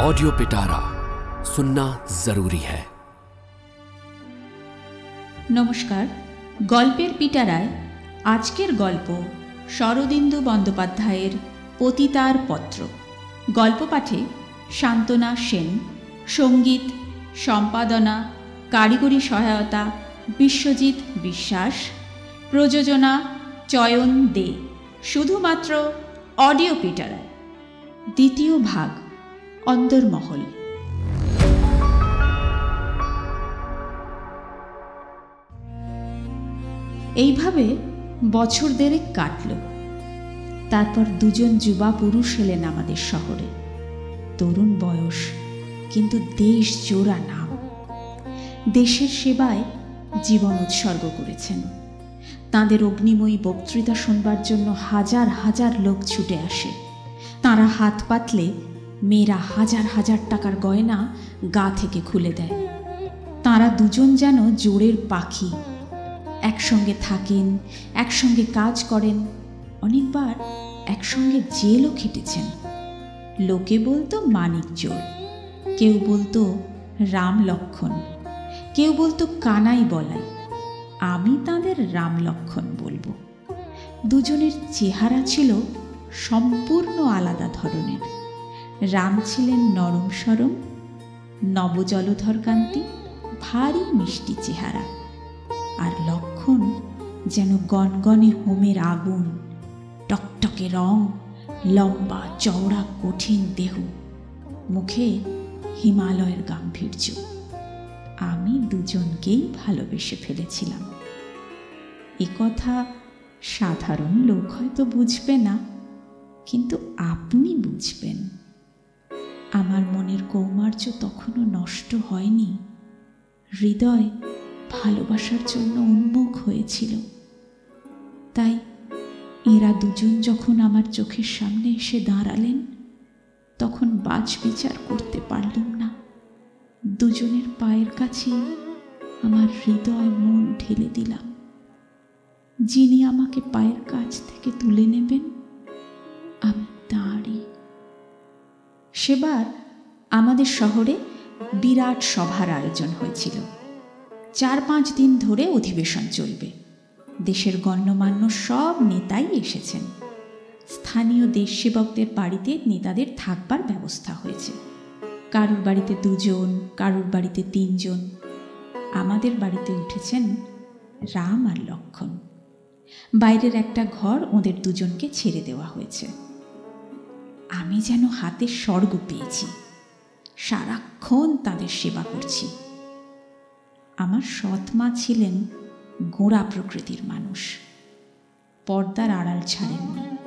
Audio पिटारा सुनना जरूरी है নমস্কার গল্পের পিটারায় আজকের গল্প শরদিন্দু বন্দ্যোপাধ্যায়ের পতিতার পত্র গল্প পাঠে শান্তনা সেন সঙ্গীত সম্পাদনা কারিগরি সহায়তা বিশ্বজিৎ বিশ্বাস প্রযোজনা চয়ন দে শুধুমাত্র অডিও পিটারায় দ্বিতীয় ভাগ অন্দরমহল। এইভাবে বছর দেড়েক কাটল। তারপর দুজন যুবা পুরুষ এলেন আমাদের শহরে। তরুণ বয়স, কিন্তু দেশ জোড়া নাম। দেশের সেবায় জীবন উৎসর্গ করেছেন। তাঁদের অগ্নিময়ী বক্তৃতা শুনবার জন্য হাজার হাজার লোক ছুটে আসে। তাঁরা হাত পাতলে মেয়েরা হাজার হাজার টাকার গয়না গা থেকে খুলে দেয়। তাঁরা দুজন যেন জোরের পাখি। একসঙ্গে থাকেন, একসঙ্গে কাজ করেন, অনেকবার একসঙ্গে জেলও খেটেছেন। লোকে বলতো মানিক চোর, কেউ বলতো রাম লক্ষণ, কেউ বলতো কানাই বলাই। আমি তাদের রাম লক্ষণ বলব। দুজনের চেহারা ছিল সম্পূর্ণ আলাদা ধরনের। রাম ছিলেন নরম সরম, নবজলধর কান্তি, ভারী মিষ্টি চেহারা। আর লক্ষণ যেন গনগনে হোমের আগুন, টকটকে রং, লম্বা, চওড়া, কঠিন দেহ, মুখে হিমালয়ের গাম্ভীর্য। আমি দুজনকেই ভালোবেসে ফেলেছিলাম। এ কথা সাধারণ লোক হয়তো বুঝবে না, কিন্তু আপনি বুঝবেন। আমার মনের কৌমার্য তখনও নষ্ট হয়নি। হৃদয় ভালোবাসার জন্য উন্মুখ হয়েছিল। তাই এরা দুজন যখন আমার চোখের সামনে এসে দাঁড়ালেন, তখন বাজ বিচার করতে পারলাম না। দুজনের পায়ের কাছে আমার হৃদয় মন ঢেলে দিলাম। যিনি আমাকে পায়ের কাছ থেকে তুলে নেবেন সেবার আমাদের শহরে বিরাট সভার আয়োজন হয়েছিল। চার পাঁচ দিন ধরে অধিবেশন চলবে। দেশের গণ্যমান্য সব নেতাই এসেছেন। স্থানীয় দেশসেবকদের বাড়িতে নেতাদের থাকবার ব্যবস্থা হয়েছে। কারুর বাড়িতে দুজন, কারুর বাড়িতে তিনজন। আমাদের বাড়িতে উঠেছেন রাম আর লক্ষণ। বাইরের একটা ঘর ওদের দুজনকে ছেড়ে দেওয়া হয়েছে। আমি যেন হাতে স্বর্গ পেয়েছি। সারাক্ষণ তাদের সেবা করছি। আমার সৎ মা ছিলেন গোড়া প্রকৃতির মানুষ। পর্দার আড়াল ছাড়েননি।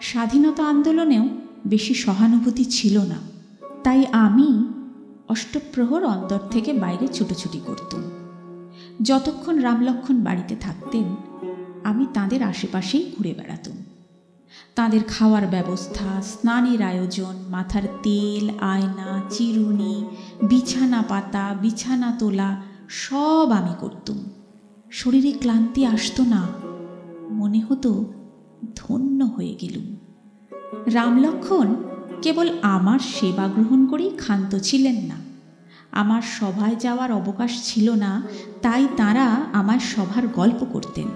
স্বাধীনতা আন্দোলনেও বেশি সহানুভূতি ছিল না। তাই আমি অষ্টপ্রহর অন্তর থেকে বাইরে ছুটোছুটি করতুম। যতক্ষণ রামলক্ষণ বাড়িতে থাকতেন, আমি তাদের আশেপাশেই ঘুরে বেড়াতুম। তাদের খাওয়ার ব্যবস্থা, স্নানের আয়োজন, মাথার তেল, আয়না, চিরুনি, বিছানা পাতা, বিছানা তোলা, সব আমি করতুম। শরীরে ক্লান্তি আসতো না, মনে হতো ধন্য হয়ে গেলুম। রামলক্ষণ কেবল আমার সেবা গ্রহণ করেই ক্ষান্ত ছিলেন না। আমার সভায় যাওয়ার অবকাশ ছিল না, তাই তারা আমার সভার গল্প করতেন।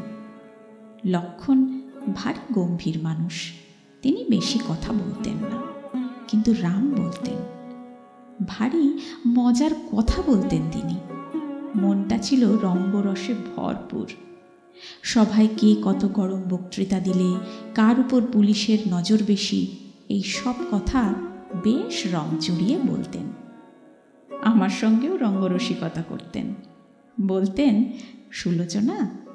লক্ষণ ভারী গম্ভীর মানুষ। তিনি বেশি কথা বলতেন না, কিন্তু রাম বলতেন। ভারী মজার কথা বলতেন তিনি। মনটা ছিল রঙ্গরসে ভরপুর। সভায় কে কত গরম বক্তৃতা দিলে, কার উপর পুলিশের নজর বেশি, এই সব কথা বেশ রং জড়িয়ে বলতেন। আমার সঙ্গেও রঙ্গরসিকতা করতেন। বলতেন, সুলোচনা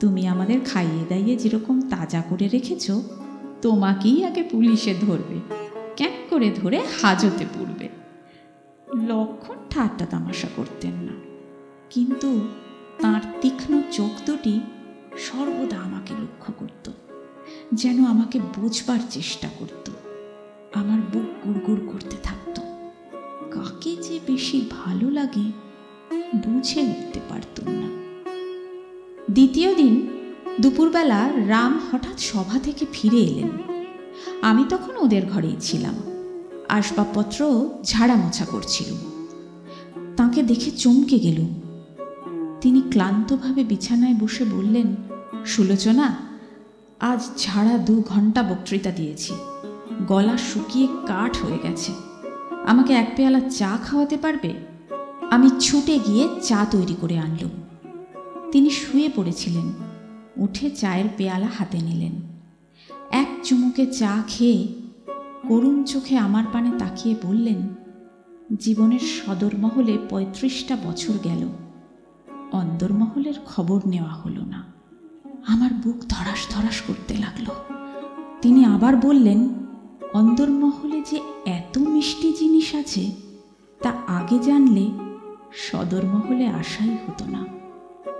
তুমি আমাদের খাইয়ে দাইয়ে যেরকম তাজা করে রেখেছ, তোমাকেই আগে পুলিশে ধরবে, ক্যাক করে ধরে হাজতে পুড়বে। লক্ষণ ঠাট্টা তামাশা করতেন না। কিন্তু তার তীক্ষ্ণ চোখ দুটি সর্বদা আমাকে লক্ষ্য করত, যেন আমাকে বোঝবার চেষ্টা করত, আমার বুক গুড়গুড় করতে থাকত। কাকে যে বেশি ভালো লাগে বুঝে উঠতে পারতুম না। দ্বিতীয় দিন দুপুরবেলা রাম হঠাৎ সভা থেকে ফিরে এলেন। আমি তখন ওদের ঘরেই ছিলাম। আসবাবপত্র ঝাড়া মোছা করছিল। তাকে দেখে চমকে গেলুম তিনি ক্লান্তভাবে বিছানায় বসে বললেন, সুলোচনা, আজ ঝাড়া দু ঘণ্টা বক্তৃতা দিয়েছি। গলা শুকিয়ে কাঠ হয়ে গেছে। আমাকে এক পেয়ালা চা খাওয়াতে পারবে? আমি ছুটে গিয়ে চা তৈরি করে আনলুম। তিনি শুয়ে পড়েছিলেন, উঠে চায়ের পেয়ালা হাতে নিলেন। এক চুমুকে চা খেয়ে করুণ চোখে আমার পানে তাকিয়ে বললেন, জীবনের সদরমহলে পঁয়ত্রিশটা বছর গেল অন্দরমহলের খবর নেওয়া হলো না। আমার বুক ধরাস ধরাস করতে লাগল। তিনি আবার বললেন অন্দরমহলে যে এত মিষ্টি জিনিস আছে, তা আগে জানলে সদরমহলে আসাই হতো না।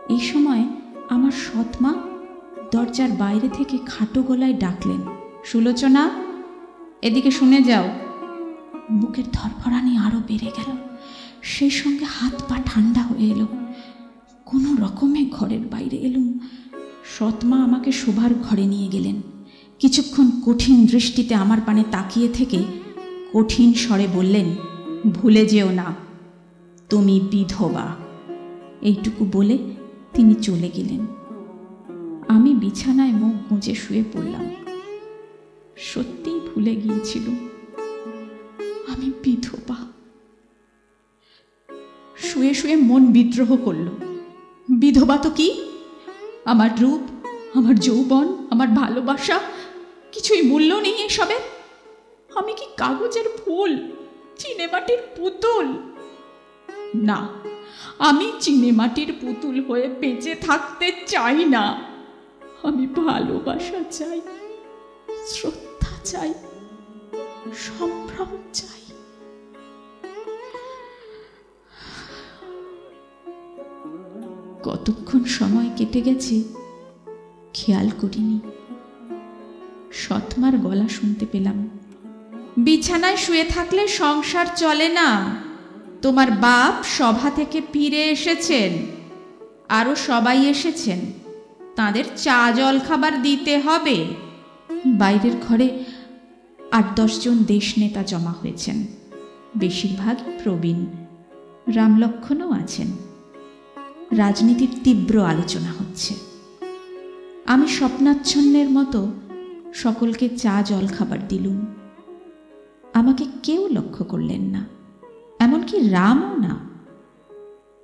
এই সময় আমার সৎমা দরজার বাইরে থেকে খাটো গলায় ডাকলেন, সুলোচনা, এদিকে শুনে যাও। বুকের ধরফরানি আরও বেড়ে গেল। সেই সঙ্গে হাত পা ঠান্ডা হয়ে এলো। কোনো রকমে ঘরের বাইরে এলুম। সৎমা আমাকে শোভার ঘরে নিয়ে গেলেন। কিছুক্ষণ কঠিন দৃষ্টিতে আমার পানে তাকিয়ে থেকে কঠিন স্বরে বললেন, ভুলে যেও না, তুমি বিধবা। এইটুকু বলে তিনি চলে গেলেন। আমি বিছানায় মুখ গুঁজে শুয়ে পড়লাম। সত্যিই ভুলে গিয়েছিল। আমি বিধবা। শুয়ে শুয়ে মন বিদ্রোহ করল। বিধবা তো কি? আমার রূপ, আমার যৌবন, আমার ভালোবাসা, কিছুই মূল্য নেই এসবের আমি কি কাগজের ফুল, চিনেমাটির পুতুল? না আমি চিনেমাটির পুতুল হয়ে বেঁচে থাকতে চাই না। আমি ভালোবাসা চাই, শ্রদ্ধা চাই, সম্ভ্রম চাই। কতক্ষণ সময় কেটে গেছে খেয়াল করিনি। সৎমার গলা শুনতে পেলাম। বিছানায় শুয়ে থাকলে সংসার চলে না। তোমার বাপ সভা থেকে ফিরে এসেছেন। আরও সবাই এসেছেন। তাদের চা জল খাবার দিতে হবে। বাইরের ঘরে আট দশজন দেশ নেতা জমা হয়েছেন। বেশিরভাগ প্রবীণ। রামলক্ষণও আছেন। রাজনীতির তীব্র আলোচনা হচ্ছে। আমি স্বপ্নাচ্ছন্নের মতো সকলকে চা জল খাবার দিলুম। আমাকে কেউ লক্ষ্য করলেন না। এমনকি রামও না।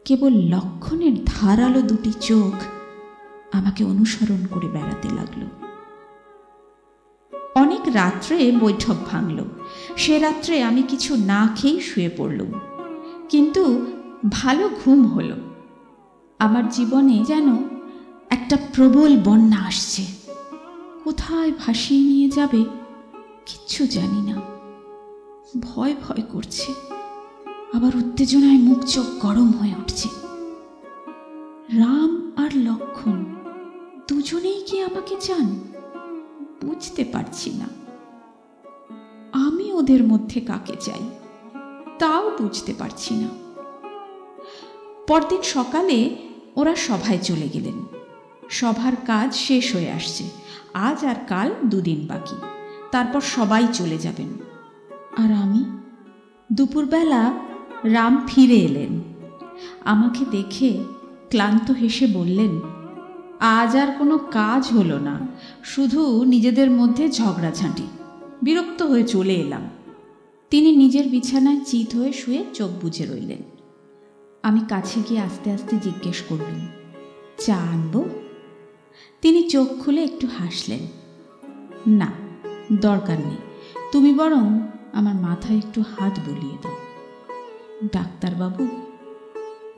কেবল লক্ষণের ধারালো দুটি চোখ আমাকে অনুসরণ করে বেড়াতে লাগল। অনেক রাত্রে বৈঠক ভাঙল। সে রাত্রে আমি কিছু না খেয়েই শুয়ে পড়লুম। কিন্তু ভালো ঘুম হলো। আমার জীবনে যেন একটা প্রবল বন্যা আসছে। কোথায় ভাসিয়ে নিয়ে যাবে কিচ্ছু জানি না। ভয় ভয় করছে। আবার উত্তেজনায় মুখ চোখ গরম হয়ে উঠছে। রাম আর লক্ষণ দুজনেই কি আমাকে চান? বুঝতে পারছি না। আমি ওদের মধ্যে কাকে চাই? তাও বুঝতে পারছি না। পরদিন সকালে ওরা সভায় চলে গেলেন। সভার কাজ শেষ হয়ে আসছে। আজ আর কাল দুদিন বাকি। তারপর সবাই চলে যাবেন। আর আমি? দুপুরবেলা রাম ফিরে এলেন। আমাকে দেখে ক্লান্ত হেসে বললেন, আজ আর কোনো কাজ হলো না, শুধু নিজেদের মধ্যে ঝগড়াঝাঁটি। বিরক্ত হয়ে চলে এলাম। তিনি নিজের বিছানায় চিত হয়ে শুয়ে চোখ বুজে রইলেন। আমি কাছে গিয়ে আস্তে আস্তে জিজ্ঞেস করলুম, চা আনব? তিনি চোখ খুলে একটু হাসলেন, না, দরকার নেই। তুমি বরং আমার মাথায় একটু হাত বুলিয়ে দাও। ডাক্তারবাবু,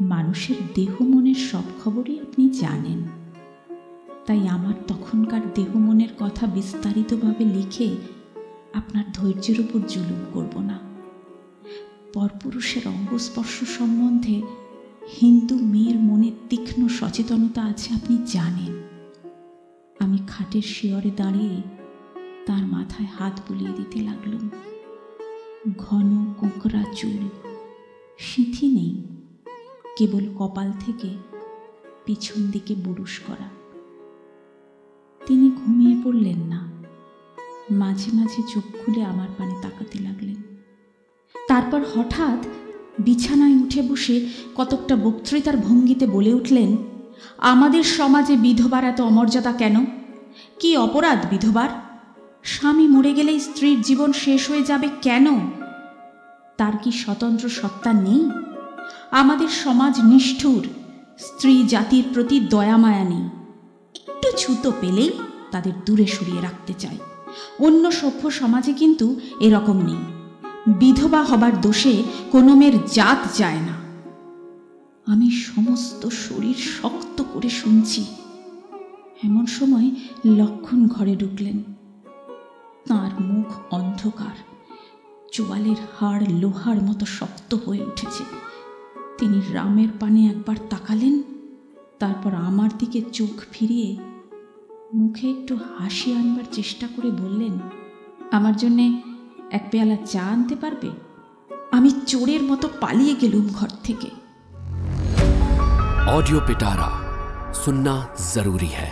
মানুষের দেহ মনের সব খবরই আপনি জানেন। তাই আমার তখনকার দেহ মনের কথা বিস্তারিতভাবে লিখে আপনার ধৈর্যের উপর জুলুম করব না। পরপুরুষের অঙ্গস্পর্শ সম্বন্ধে হিন্দু মেয়ের মনে তীক্ষ্ণ সচেতনতা আছে আপনি জানেন। আমি খাটের শিয়রে দাঁড়িয়ে তার মাথায় হাত বুলিয়ে দিতে লাগলুম। ঘন কোঁকড়া চুল সিঁথি নেই, কেবল কপাল থেকে পিছন দিকে বুরুষ করা। তিনি ঘুমিয়ে পড়লেন না। মাঝে মাঝে চোখ খুলে আমার পানে তাকাতে লাগলেন। তারপর হঠাৎ বিছানায় উঠে বসে কতকটা বক্তৃতার ভঙ্গিতে বলে উঠলেন, আমাদের সমাজে বিধবার এত অমর্যাদা কেন? কি অপরাধ বিধবার? স্বামী মরে গেলেই স্ত্রীর জীবন শেষ হয়ে যাবে কেন? তার কি স্বতন্ত্র সত্তা নেই? আমাদের সমাজ নিষ্ঠুর, স্ত্রী জাতির প্রতি দয়ামায়া নেই। একটু ছুতো পেলেই তাদের দূরে সরিয়ে রাখতে চায়। অন্য সভ্য সমাজে কিন্তু এরকম নেই। বিধবা হবার দোষে কোনো মেয়ের জাত যায় না। আমি সমস্ত শরীর শক্ত করে শুনছি। এমন সময় লক্ষণ ঘরে ঢুকলেন। তার মুখ অন্ধকার। চোয়ালের হাড় লোহার মতো শক্ত হয়ে উঠেছে তিনি রামের পানে একবার তাকালেন তারপর আমার দিকে চোখ ফিরিয়ে মুখে একটু হাসি আনবার চেষ্টা করে বললেন আমার জন্যে এক পেয়ালা চা আনতে পারবে আমি চোরের মতো পালিয়ে গেলুম ঘর থেকে ऑडियो पिटारा सुनना जरूरी है